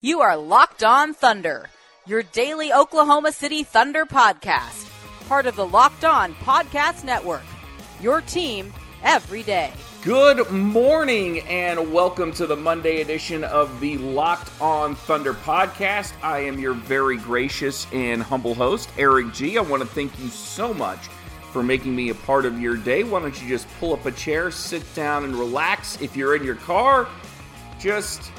You are Locked On Thunder, your daily Oklahoma City Thunder podcast, part of the Locked On Podcast Network. Your team every day. Good morning and welcome to the Monday edition of the Locked On Thunder podcast. I am your very gracious and humble host, Eric G. I want to thank you so much for making me a part of your day. Why don't you just pull up a chair, sit down, and relax? If you're in your car, just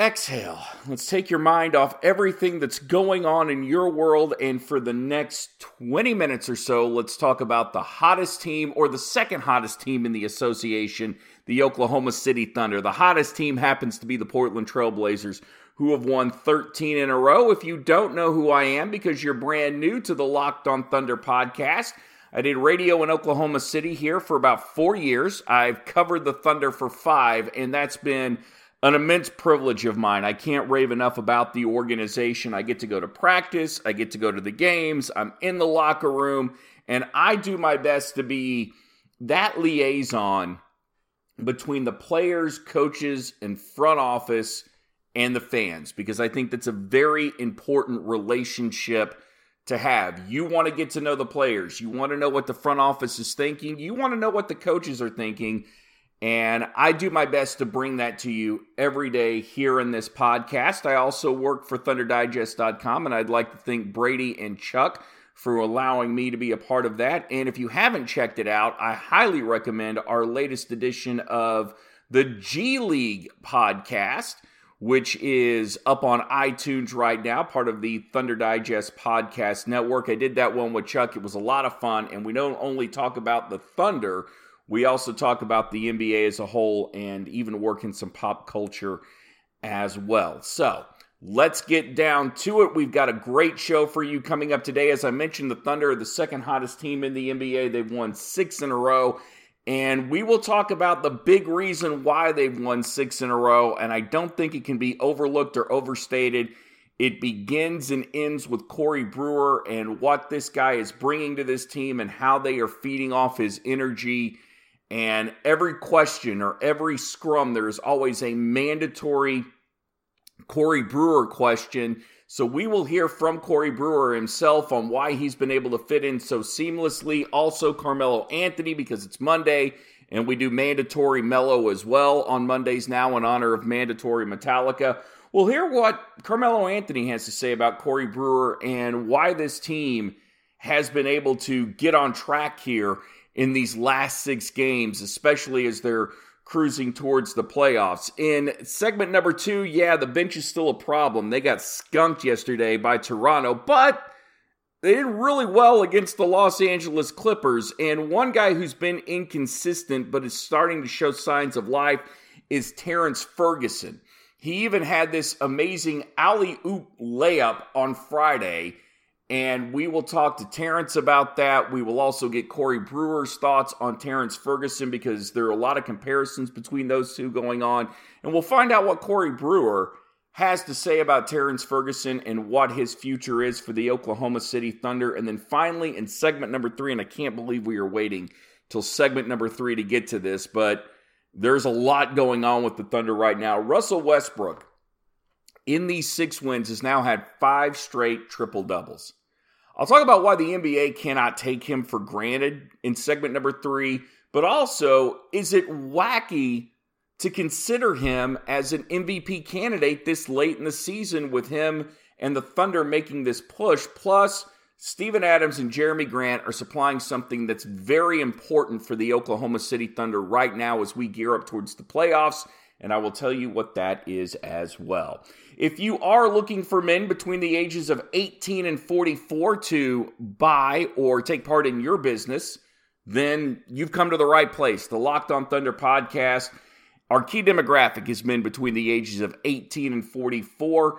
exhale. Let's take your mind off everything that's going on in your world. And for the next 20 minutes or so, let's talk about the hottest team or the second hottest team in the association, the Oklahoma City Thunder. The hottest team happens to be the Portland Trailblazers, who have won 13 in a row. If you don't know who I am because you're brand new to the Locked on Thunder podcast, I did radio in Oklahoma City here for about four years. I've covered the Thunder for five, and that's been an immense privilege of mine. I can't rave enough about the organization. I get to go to practice, I get to go to the games, I'm in the locker room, and I do my best to be that liaison between the players, coaches, and front office and the fans because I think that's a very important relationship to have. You want to get to know the players, you want to know what the front office is thinking, you want to know what the coaches are thinking. And I do my best to bring that to you every day here in this podcast. I also work for ThunderDigest.com, and I'd like to thank Brady and Chuck for allowing me to be a part of that. And if you haven't checked it out, I highly recommend our latest edition of the G League podcast, which is up on iTunes right now, part of the Thunder Digest podcast network. I did that one with Chuck. It was a lot of fun, and we don't only talk about the Thunder we also talk about the NBA as a whole and even work in some pop culture as well. So let's get down to it. We've got a great show for you coming up today. As I mentioned, the Thunder are the second hottest team in the NBA. They've won six in a row. And we will talk about the big reason why they've won six in a row. And I don't think it can be overlooked or overstated. It begins and ends with Corey Brewer and what this guy is bringing to this team and how they are feeding off his energy and every question or every scrum, there is always a mandatory Corey Brewer question. So we will hear from Corey Brewer himself on why he's been able to fit in so seamlessly. Also, Carmelo Anthony, because it's Monday and we do mandatory Melo as well on Mondays now in honor of mandatory Metallica. We'll hear what Carmelo Anthony has to say about Corey Brewer and why this team has been able to get on track here in these last six games, especially as they're cruising towards the playoffs. In segment number two, yeah, the bench is still a problem. They got skunked yesterday by Toronto, but they did really well against the Los Angeles Clippers. And one guy who's been inconsistent but is starting to show signs of life is Terrence Ferguson. He even had this amazing alley oop layup on Friday and we will talk to Terrence about that. We will also get Corey Brewer's thoughts on Terrence Ferguson because there are a lot of comparisons between those two going on. And we'll find out what Corey Brewer has to say about Terrence Ferguson and what his future is for the Oklahoma City Thunder. And then finally, in segment number three, and I can't believe we are waiting till segment number three to get to this, but there's a lot going on with the Thunder right now. Russell Westbrook, in these six wins, has now had five straight triple doubles. I'll talk about why the NBA cannot take him for granted in segment number three, but also, is it wacky to consider him as an MVP candidate this late in the season with him and the Thunder making this push? Plus, Steven Adams and Jerami Grant are supplying something that's very important for the Oklahoma City Thunder right now as we gear up towards the playoffs and I will tell you what that is as well. If you are looking for men between the ages of 18 and 44 to buy or take part in your business, then you've come to the right place. The Locked on Thunder podcast. Our key demographic is men between the ages of 18 and 44.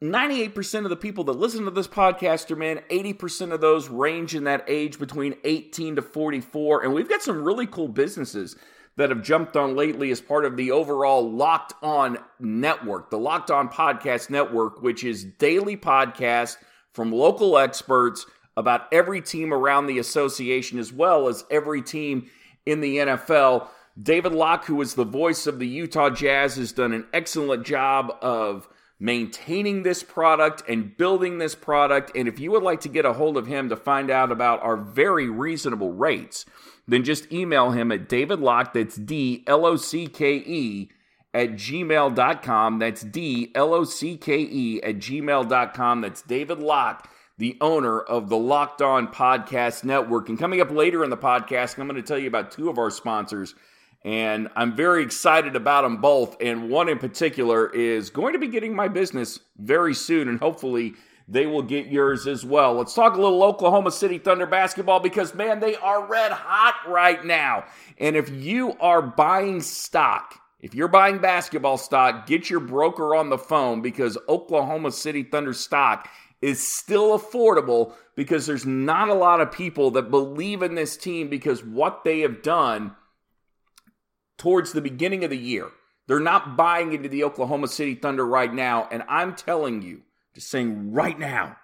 98% of the people that listen to this podcast are men. 80% of those range in that age between 18 to 44. And we've got some really cool businesses that have jumped on lately as part of the overall Locked On Network, the Locked On Podcast Network, which is daily podcast from local experts about every team around the association as well as every team in the NFL. David Locke, who is the voice of the Utah Jazz, has done an excellent job of maintaining this product and building this product. And if you would like to get a hold of him to find out about our very reasonable rates, then just email him at David Locke, that's D L O C K E, at gmail.com. That's D L O C K E at gmail.com. That's David Locke, the owner of the Locked On Podcast Network. And coming up later in the podcast, I'm going to tell you about two of our sponsors and I'm very excited about them both. And one in particular is going to be getting my business very soon, and hopefully they will get yours as well. Let's talk a little Oklahoma City Thunder basketball because, man, they are red hot right now. And if you are buying stock, if you're buying basketball stock, get your broker on the phone because Oklahoma City Thunder stock is still affordable because there's not a lot of people that believe in this team because what they have done towards the beginning of the year. They're not buying into the Oklahoma City Thunder right now. And I'm telling you, just saying right now,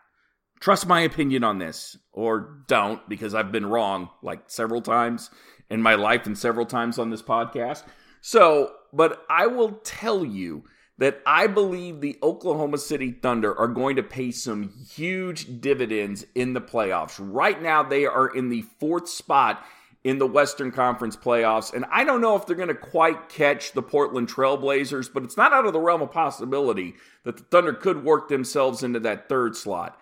trust my opinion on this or don't because I've been wrong like several times in my life and several times on this podcast. So, but I will tell you that I believe the Oklahoma City Thunder are going to pay some huge dividends in the playoffs. Right now, they are in the fourth spot in the Western Conference playoffs. And I don't know if they're going to quite catch the Portland Trailblazers, but it's not out of the realm of possibility that the Thunder could work themselves into that third slot.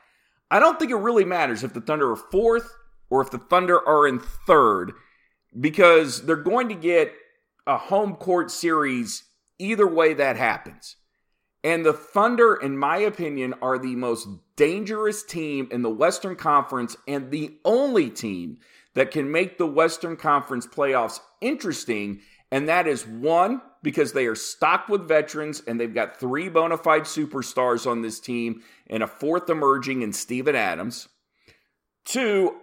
I don't think it really matters if the Thunder are fourth or if the Thunder are in third because they're going to get a home court series either way that happens. And the Thunder, in my opinion, are the most dangerous team in the Western Conference and the only team that can make the Western Conference playoffs interesting. And that is one, because they are stocked with veterans and they've got three bona fide superstars on this team and a fourth emerging in Steven Adams. Two,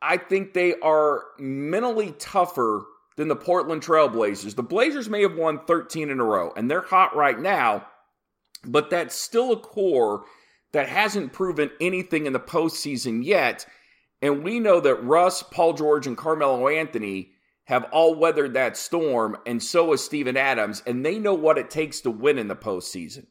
I think they are mentally tougher than the Portland Trailblazers. The Blazers may have won 13 in a row and they're hot right now, but that's still a core that hasn't proven anything in the postseason yet. And we know that Russ, Paul George, and Carmelo Anthony have all weathered that storm, and so has Steven Adams, and they know what it takes to win in the postseason.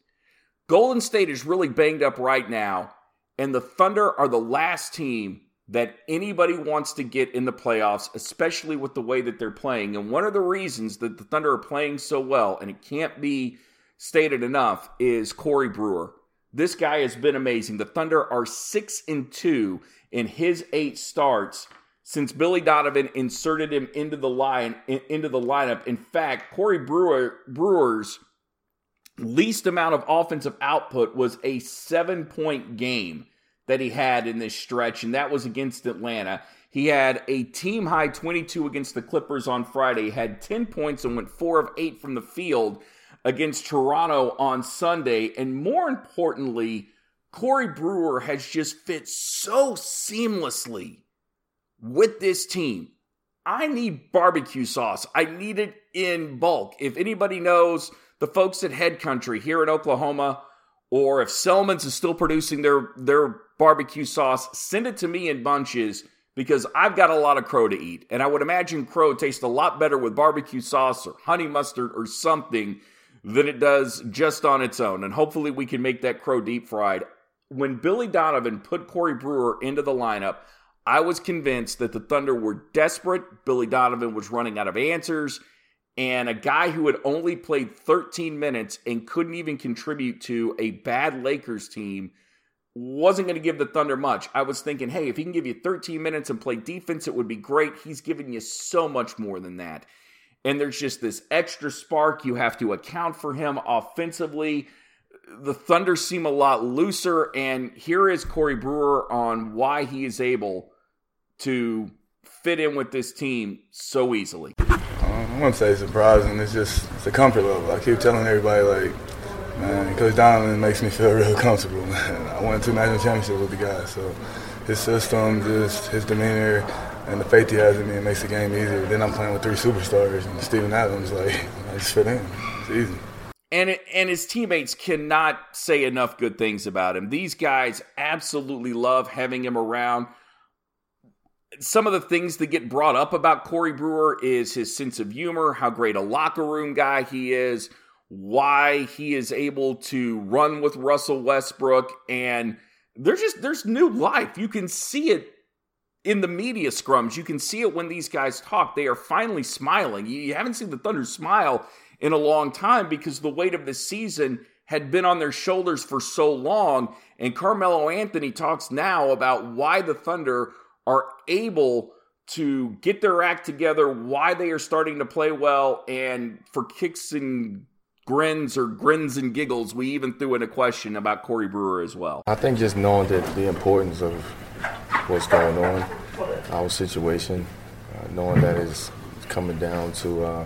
Golden State is really banged up right now, and the Thunder are the last team that anybody wants to get in the playoffs, especially with the way that they're playing. And one of the reasons that the Thunder are playing so well, and it can't be stated enough, is Corey Brewer. This guy has been amazing. The Thunder are six and two in his eight starts since Billy Donovan inserted him into the line into the lineup. In fact, Corey Brewer Brewer's least amount of offensive output was a seven point game that he had in this stretch, and that was against Atlanta. He had a team high 22 against the Clippers on Friday, had 10 points and went 4 of 8 from the field against Toronto on Sunday. And more importantly, Corey Brewer has just fit so seamlessly with this team. I need barbecue sauce. I need it in bulk. If anybody knows the folks at Head Country here in Oklahoma, or if Selman's is still producing their, their barbecue sauce, send it to me in bunches because I've got a lot of crow to eat. And I would imagine crow tastes a lot better with barbecue sauce or honey mustard or something than it does just on its own. And hopefully we can make that crow deep fried when Billy Donovan put Corey Brewer into the lineup, I was convinced that the Thunder were desperate. Billy Donovan was running out of answers. And a guy who had only played 13 minutes and couldn't even contribute to a bad Lakers team wasn't going to give the Thunder much. I was thinking, hey, if he can give you 13 minutes and play defense, it would be great. He's giving you so much more than that. And there's just this extra spark. You have to account for him offensively the Thunder seem a lot looser, and here is Corey Brewer on why he is able to fit in with this team so easily. Um, I wouldn't say surprising. It's just it's a comfort level. I keep telling everybody like, man, Coach Donovan makes me feel real comfortable. Man, I won two national championships with the guy, so his system, just his demeanor, and the faith he has in me, it makes the game easier. Then I'm playing with three superstars, and Steven Adams, like, I just fit in. It's easy and and his teammates cannot say enough good things about him. These guys absolutely love having him around. some of the things that get brought up about Corey Brewer is his sense of humor, how great a locker room guy he is, why he is able to run with Russell Westbrook, and there's just there's new life. You can see it in the media scrums. You can see it when these guys talk. They are finally smiling. You haven't seen the Thunder smile in a long time because the weight of the season had been on their shoulders for so long. And Carmelo Anthony talks now about why the Thunder are able to get their act together, why they are starting to play well, and for kicks and grins or grins and giggles, we even threw in a question about Corey Brewer as well. I think just knowing that the importance of what's going on, our situation, uh, knowing that it's coming down to uh,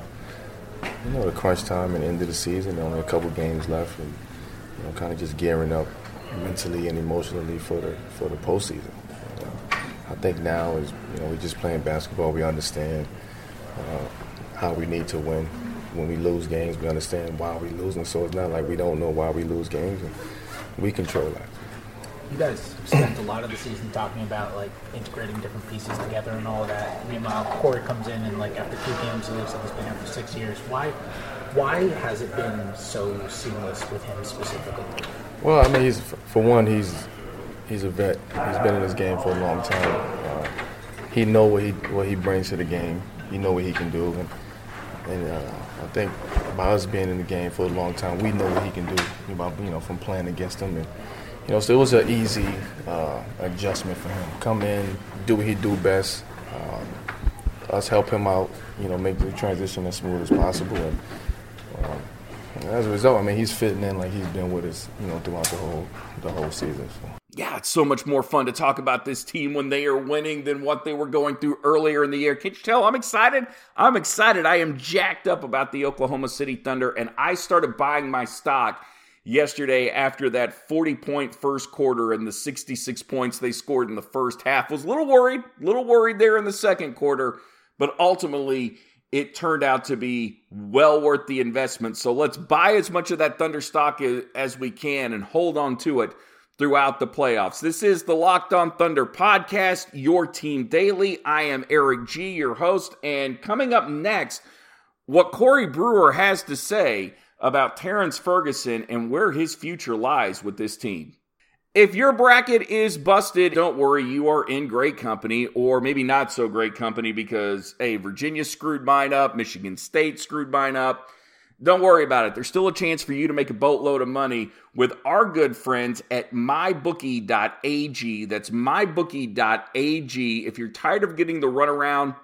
you know the crunch time and end of the season, only a couple games left, and you know kind of just gearing up mentally and emotionally for the for the postseason. I think now is you know we're just playing basketball. We understand uh, how we need to win. When we lose games, we understand why we're losing. So it's not like we don't know why we lose games, and we control that. You guys spent a lot of the season talking about like integrating different pieces together and all that. Meanwhile, Corey comes in and like after two games, he looks like he's been here for six years. Why, why has it been so seamless with him specifically? Well, I mean, he's for one, he's he's a vet. He's been in this game for a long time. Uh, he know what he what he brings to the game. He know what he can do, and, and uh, I think by us being in the game for a long time, we know what he can do. You know from playing against him, and you know so it was an easy uh, adjustment for him. Come in, do what he do best. Um, us help him out. You know, make the transition as smooth as possible, and um, as a result, I mean, he's fitting in like he's been with us, you know, throughout the whole the whole season. So. Yeah, it's so much more fun to talk about this team when they are winning than what they were going through earlier in the year. Can't you tell? I'm excited. I'm excited. I am jacked up about the Oklahoma City Thunder, and I started buying my stock yesterday after that 40 point first quarter and the 66 points they scored in the first half. Was a little worried, little worried there in the second quarter, but ultimately it turned out to be well worth the investment. So let's buy as much of that Thunder stock as we can and hold on to it throughout the playoffs. This is the Locked On Thunder podcast, your team daily. I am Eric G, your host, and coming up next, what Corey Brewer has to say about Terrence Ferguson and where his future lies with this team. If your bracket is busted, don't worry, you are in great company, or maybe not so great company because, hey, Virginia screwed mine up, Michigan State screwed mine up. Don't worry about it. There's still a chance for you to make a boatload of money with our good friends at mybookie.ag. That's mybookie.ag. If you're tired of getting the runaround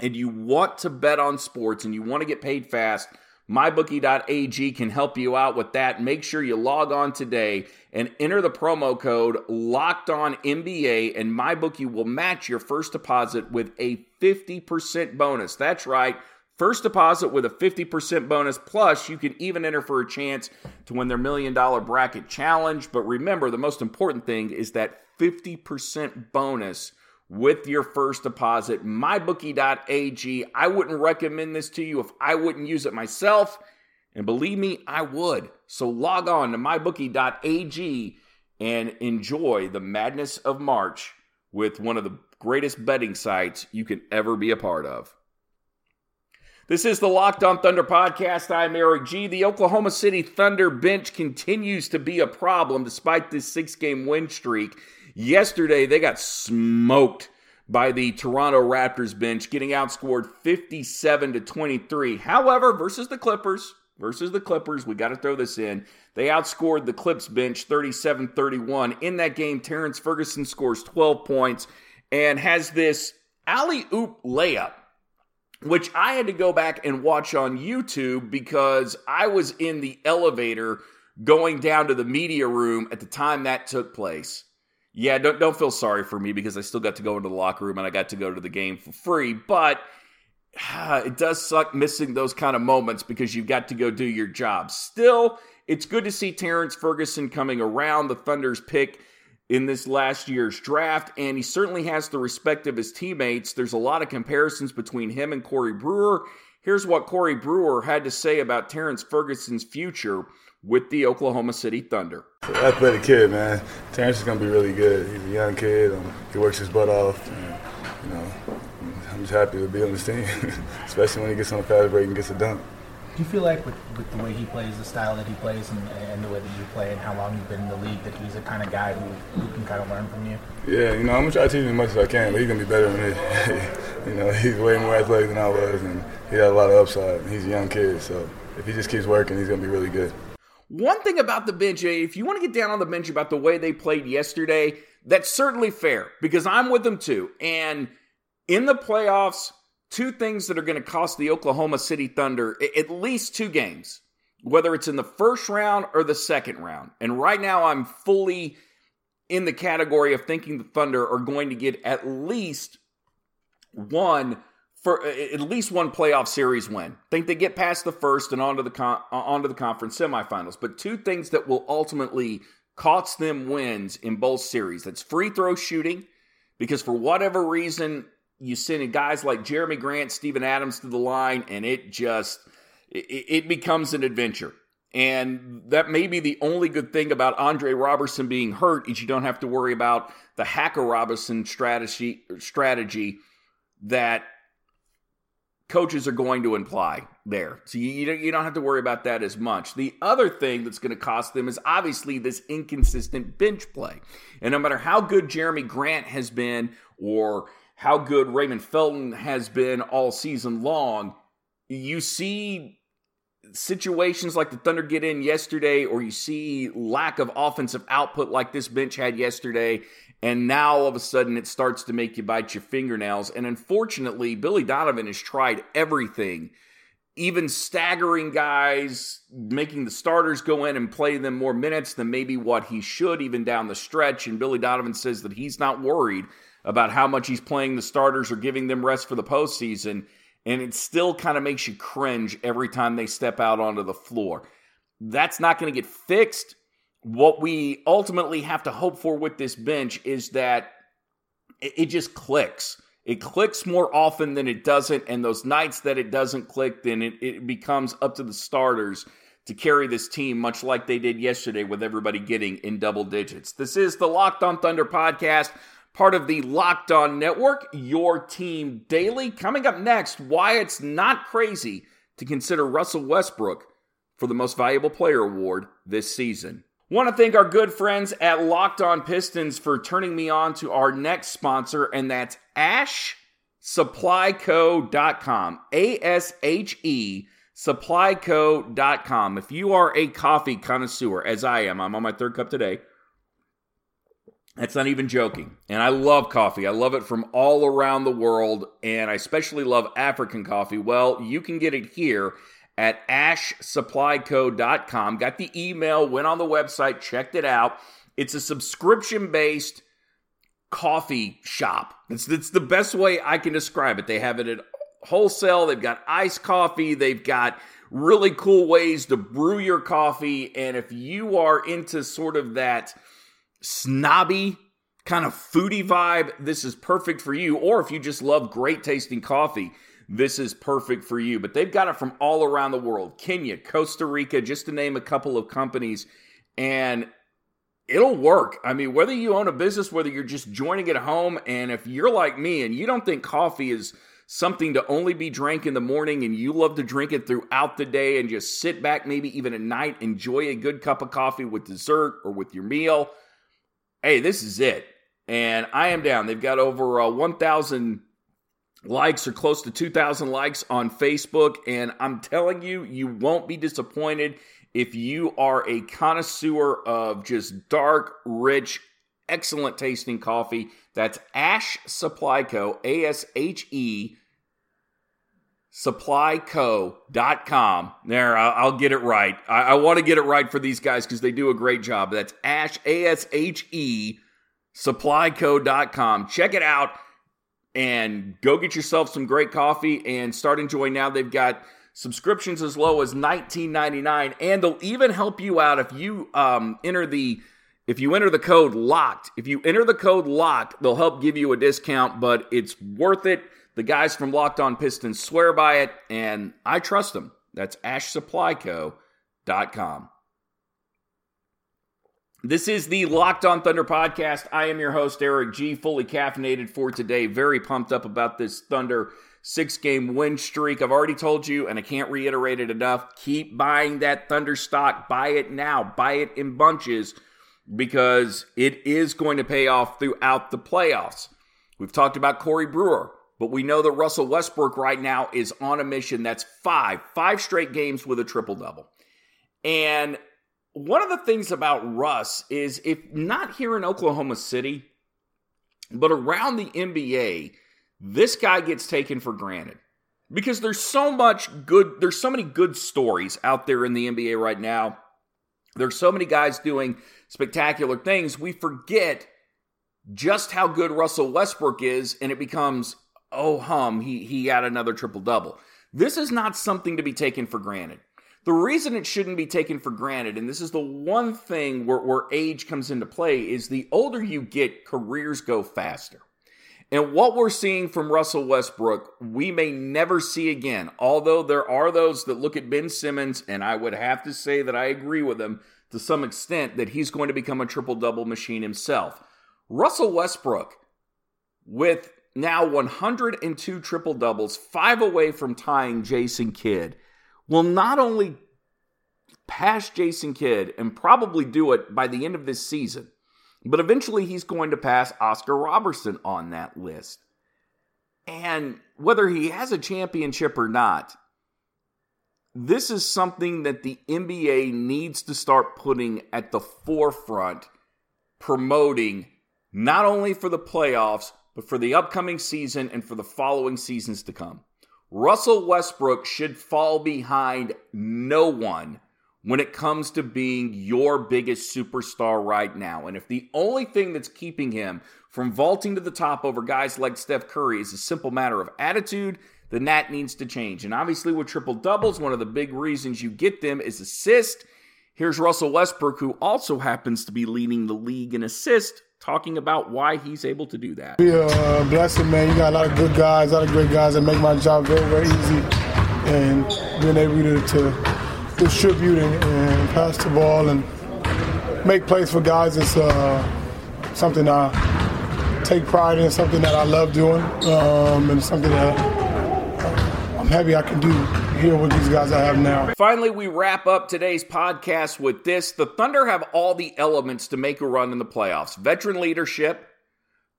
and you want to bet on sports and you want to get paid fast, MyBookie.ag can help you out with that. Make sure you log on today and enter the promo code Locked On and MyBookie will match your first deposit with a 50% bonus. That's right. First deposit with a 50% bonus, plus you can even enter for a chance to win their million dollar bracket challenge. But remember, the most important thing is that 50% bonus with your first deposit. MyBookie.ag. I wouldn't recommend this to you if I wouldn't use it myself. And believe me, I would. So log on to MyBookie.ag and enjoy the madness of March with one of the greatest betting sites you can ever be a part of. This is the Locked On Thunder podcast. I'm Eric G. The Oklahoma City Thunder bench continues to be a problem despite this six game win streak. Yesterday, they got smoked by the Toronto Raptors bench, getting outscored 57 to 23. However, versus the Clippers, versus the Clippers, we got to throw this in. They outscored the Clips bench 37 31. In that game, Terrence Ferguson scores 12 points and has this alley oop layup, which I had to go back and watch on YouTube because I was in the elevator going down to the media room at the time that took place. Yeah, don't don't feel sorry for me because I still got to go into the locker room and I got to go to the game for free, but ah, it does suck missing those kind of moments because you've got to go do your job. Still, it's good to see Terrence Ferguson coming around the Thunder's pick in this last year's draft, and he certainly has the respect of his teammates. There's a lot of comparisons between him and Corey Brewer. Here's what Corey Brewer had to say about Terrence Ferguson's future with the Oklahoma City Thunder. Athletic kid, man. Terrence is gonna be really good. He's a young kid. Um, he works his butt off. And, you know, I'm just happy to be on this team, especially when he gets on a fast break and gets a dunk. Do you feel like with, with the way he plays, the style that he plays, and, and the way that you play, and how long you've been in the league, that he's the kind of guy who, who can kind of learn from you? Yeah, you know, I'm gonna try to teach him as much as I can, but he's gonna be better than me. you know, he's way more athletic than I was, and he had a lot of upside. He's a young kid, so if he just keeps working, he's gonna be really good. One thing about the bench, eh, if you want to get down on the bench about the way they played yesterday, that's certainly fair because I'm with them too. And in the playoffs, two things that are going to cost the Oklahoma City Thunder at least two games, whether it's in the first round or the second round. And right now, I'm fully in the category of thinking the Thunder are going to get at least one for uh, at least one playoff series win. Think they get past the first and onto the con- uh, onto the conference semifinals. But two things that will ultimately cost them wins in both series. That's free throw shooting, because for whatever reason you send guys like Jerami Grant, Steven Adams to the line, and it just it, it becomes an adventure. And that may be the only good thing about Andre Roberson being hurt is you don't have to worry about the Hack-a-Roberson strategy strategy that coaches are going to imply there. So you, you don't have to worry about that as much. The other thing that's going to cost them is obviously this inconsistent bench play. And no matter how good Jerami Grant has been or how good Raymond Felton has been all season long, you see situations like the Thunder get in yesterday, or you see lack of offensive output like this bench had yesterday, and now all of a sudden it starts to make you bite your fingernails. And unfortunately, Billy Donovan has tried everything, even staggering guys, making the starters go in and play them more minutes than maybe what he should, even down the stretch. And Billy Donovan says that he's not worried about how much he's playing the starters or giving them rest for the postseason. And it still kind of makes you cringe every time they step out onto the floor. That's not going to get fixed what we ultimately have to hope for with this bench is that it, just clicks. It clicks more often than it doesn't, and those nights that it doesn't click, then it, it becomes up to the starters to carry this team, much like they did yesterday with everybody getting in double digits. This is the Locked On Thunder podcast, part of the Locked On Network, your team daily. Coming up next, why it's not crazy to consider Russell Westbrook for the most valuable player award this season. Want to thank our good friends at Locked On Pistons for turning me on to our next sponsor, and that's AsheSupplyCo.com. A S H E supplyco.com. If you are a coffee connoisseur, as I am, I'm on my third cup today. That's not even joking. And I love coffee. I love it from all around the world, and I especially love African coffee. Well, you can get it here at ashesupplyco.com. Got the email, went on the website, checked it out. It's a subscription based coffee shop. It's, it's the best way I can describe it. They have it at wholesale, they've got iced coffee, they've got really cool ways to brew your coffee. And if you are into sort of that snobby, kind of foodie vibe, this is perfect for you. Or if you just love great tasting coffee, this is perfect for you. But they've got it from all around the world Kenya, Costa Rica, just to name a couple of companies. And it'll work. I mean, whether you own a business, whether you're just joining at home, and if you're like me and you don't think coffee is something to only be drank in the morning and you love to drink it throughout the day and just sit back, maybe even at night, enjoy a good cup of coffee with dessert or with your meal, hey, this is it. And I am down. They've got over uh, 1,000 likes or close to 2,000 likes on Facebook. And I'm telling you, you won't be disappointed if you are a connoisseur of just dark, rich, excellent tasting coffee. That's Ashe Supply Co. A S H E supplyco.com. There, I'll, get it right. I, I want to get it right for these guys because they do a great job. That's Ashe, A S H E, supplyco.com. Check it out and go get yourself some great coffee and start enjoying now. They've got subscriptions as low as $19.99 and they'll even help you out if you um, enter the if you enter the code locked if you enter the code locked they'll help give you a discount but it's worth it the guys from locked on pistons swear by it and i trust them that's ashesupplyco.com This is the Locked On Thunder podcast. I am your host, Eric G, fully caffeinated for today. Very pumped up about this Thunder six game win streak. I've already told you, and I can't reiterate it enough keep buying that Thunder stock. Buy it now, buy it in bunches because it is going to pay off throughout the playoffs. We've talked about Corey Brewer, but we know that Russell Westbrook right now is on a mission that's five, five straight games with a triple double. And one of the things about Russ is if not here in Oklahoma City, but around the NBA, this guy gets taken for granted because there's so much good, there's so many good stories out there in the NBA right now. There's so many guys doing spectacular things. We forget just how good Russell Westbrook is, and it becomes, oh hum, he he had another triple double. This is not something to be taken for granted. The reason it shouldn't be taken for granted, and this is the one thing where, where age comes into play, is the older you get, careers go faster. And what we're seeing from Russell Westbrook, we may never see again. Although there are those that look at Ben Simmons, and I would have to say that I agree with him to some extent that he's going to become a triple double machine himself. Russell Westbrook, with now 102 triple doubles, five away from tying Jason Kidd will not only pass Jason Kidd and probably do it by the end of this season, but eventually he's going to pass Oscar Robertson on that list. And whether he has a championship or not, this is something that the NBA needs to start putting at the forefront, promoting not only for the playoffs, but for the upcoming season and for the following seasons to come. Russell Westbrook should fall behind no one when it comes to being your biggest superstar right now. And if the only thing that's keeping him from vaulting to the top over guys like Steph Curry is a simple matter of attitude, then that needs to change. And obviously, with triple doubles, one of the big reasons you get them is assist. Here's Russell Westbrook, who also happens to be leading the league in assist talking about why he's able to do that. Be a uh, blessing, man. You got a lot of good guys, a lot of great guys that make my job very, very easy. And being able to, to distribute and, and, pass the ball and make plays for guys is uh, something I take pride in, something that I love doing, um, and something that I'm happy I can do here with these guys I have now. Finally, we wrap up today's podcast with this. The Thunder have all the elements to make a run in the playoffs veteran leadership,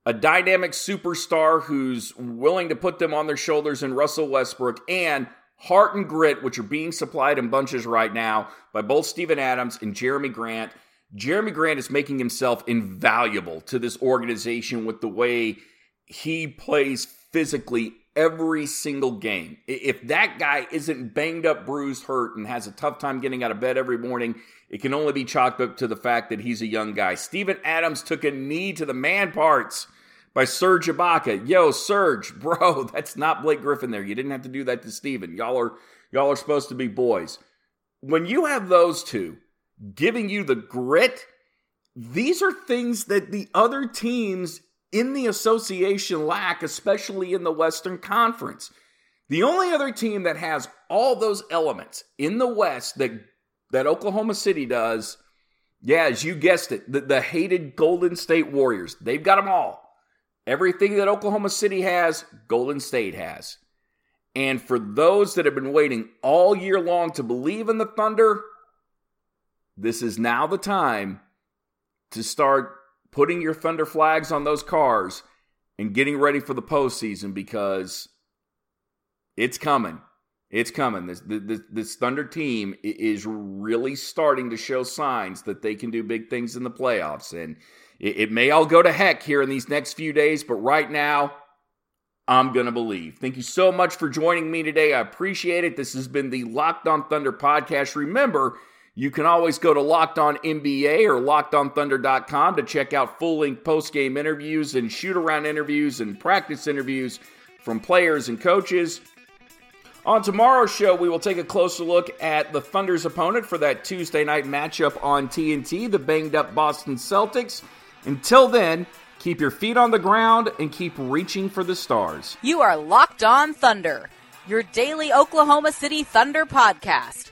a dynamic superstar who's willing to put them on their shoulders in Russell Westbrook, and heart and grit, which are being supplied in bunches right now by both Steven Adams and Jerami Grant. Jerami Grant is making himself invaluable to this organization with the way he plays physically every single game. If that guy isn't banged up, bruised, hurt, and has a tough time getting out of bed every morning, it can only be chalked up to the fact that he's a young guy. Steven Adams took a knee to the man parts by Serge Ibaka. Yo, Serge, bro, that's not Blake Griffin there. You didn't have to do that to Steven. Y'all are y'all are supposed to be boys. When you have those two giving you the grit, these are things that the other teams in the association lack, especially in the Western Conference. The only other team that has all those elements in the West that that Oklahoma City does, yeah, as you guessed it, the, the hated Golden State Warriors. They've got them all. Everything that Oklahoma City has, Golden State has. And for those that have been waiting all year long to believe in the Thunder, this is now the time to start putting your Thunder flags on those cars and getting ready for the postseason because it's coming. It's coming. This, this, this Thunder team is really starting to show signs that they can do big things in the playoffs. And it, it may all go to heck here in these next few days, but right now, I'm to believe. Thank you so much for joining me today. I appreciate it. This has been the Locked On Thunder podcast. Remember, you can always go to Locked On NBA or LockedOnThunder.com to check out full length post game interviews and shoot around interviews and practice interviews from players and coaches. On tomorrow's show, we will take a closer look at the Thunder's opponent for that Tuesday night matchup on TNT, the banged up Boston Celtics. Until then, keep your feet on the ground and keep reaching for the stars. You are Locked On Thunder, your daily Oklahoma City Thunder podcast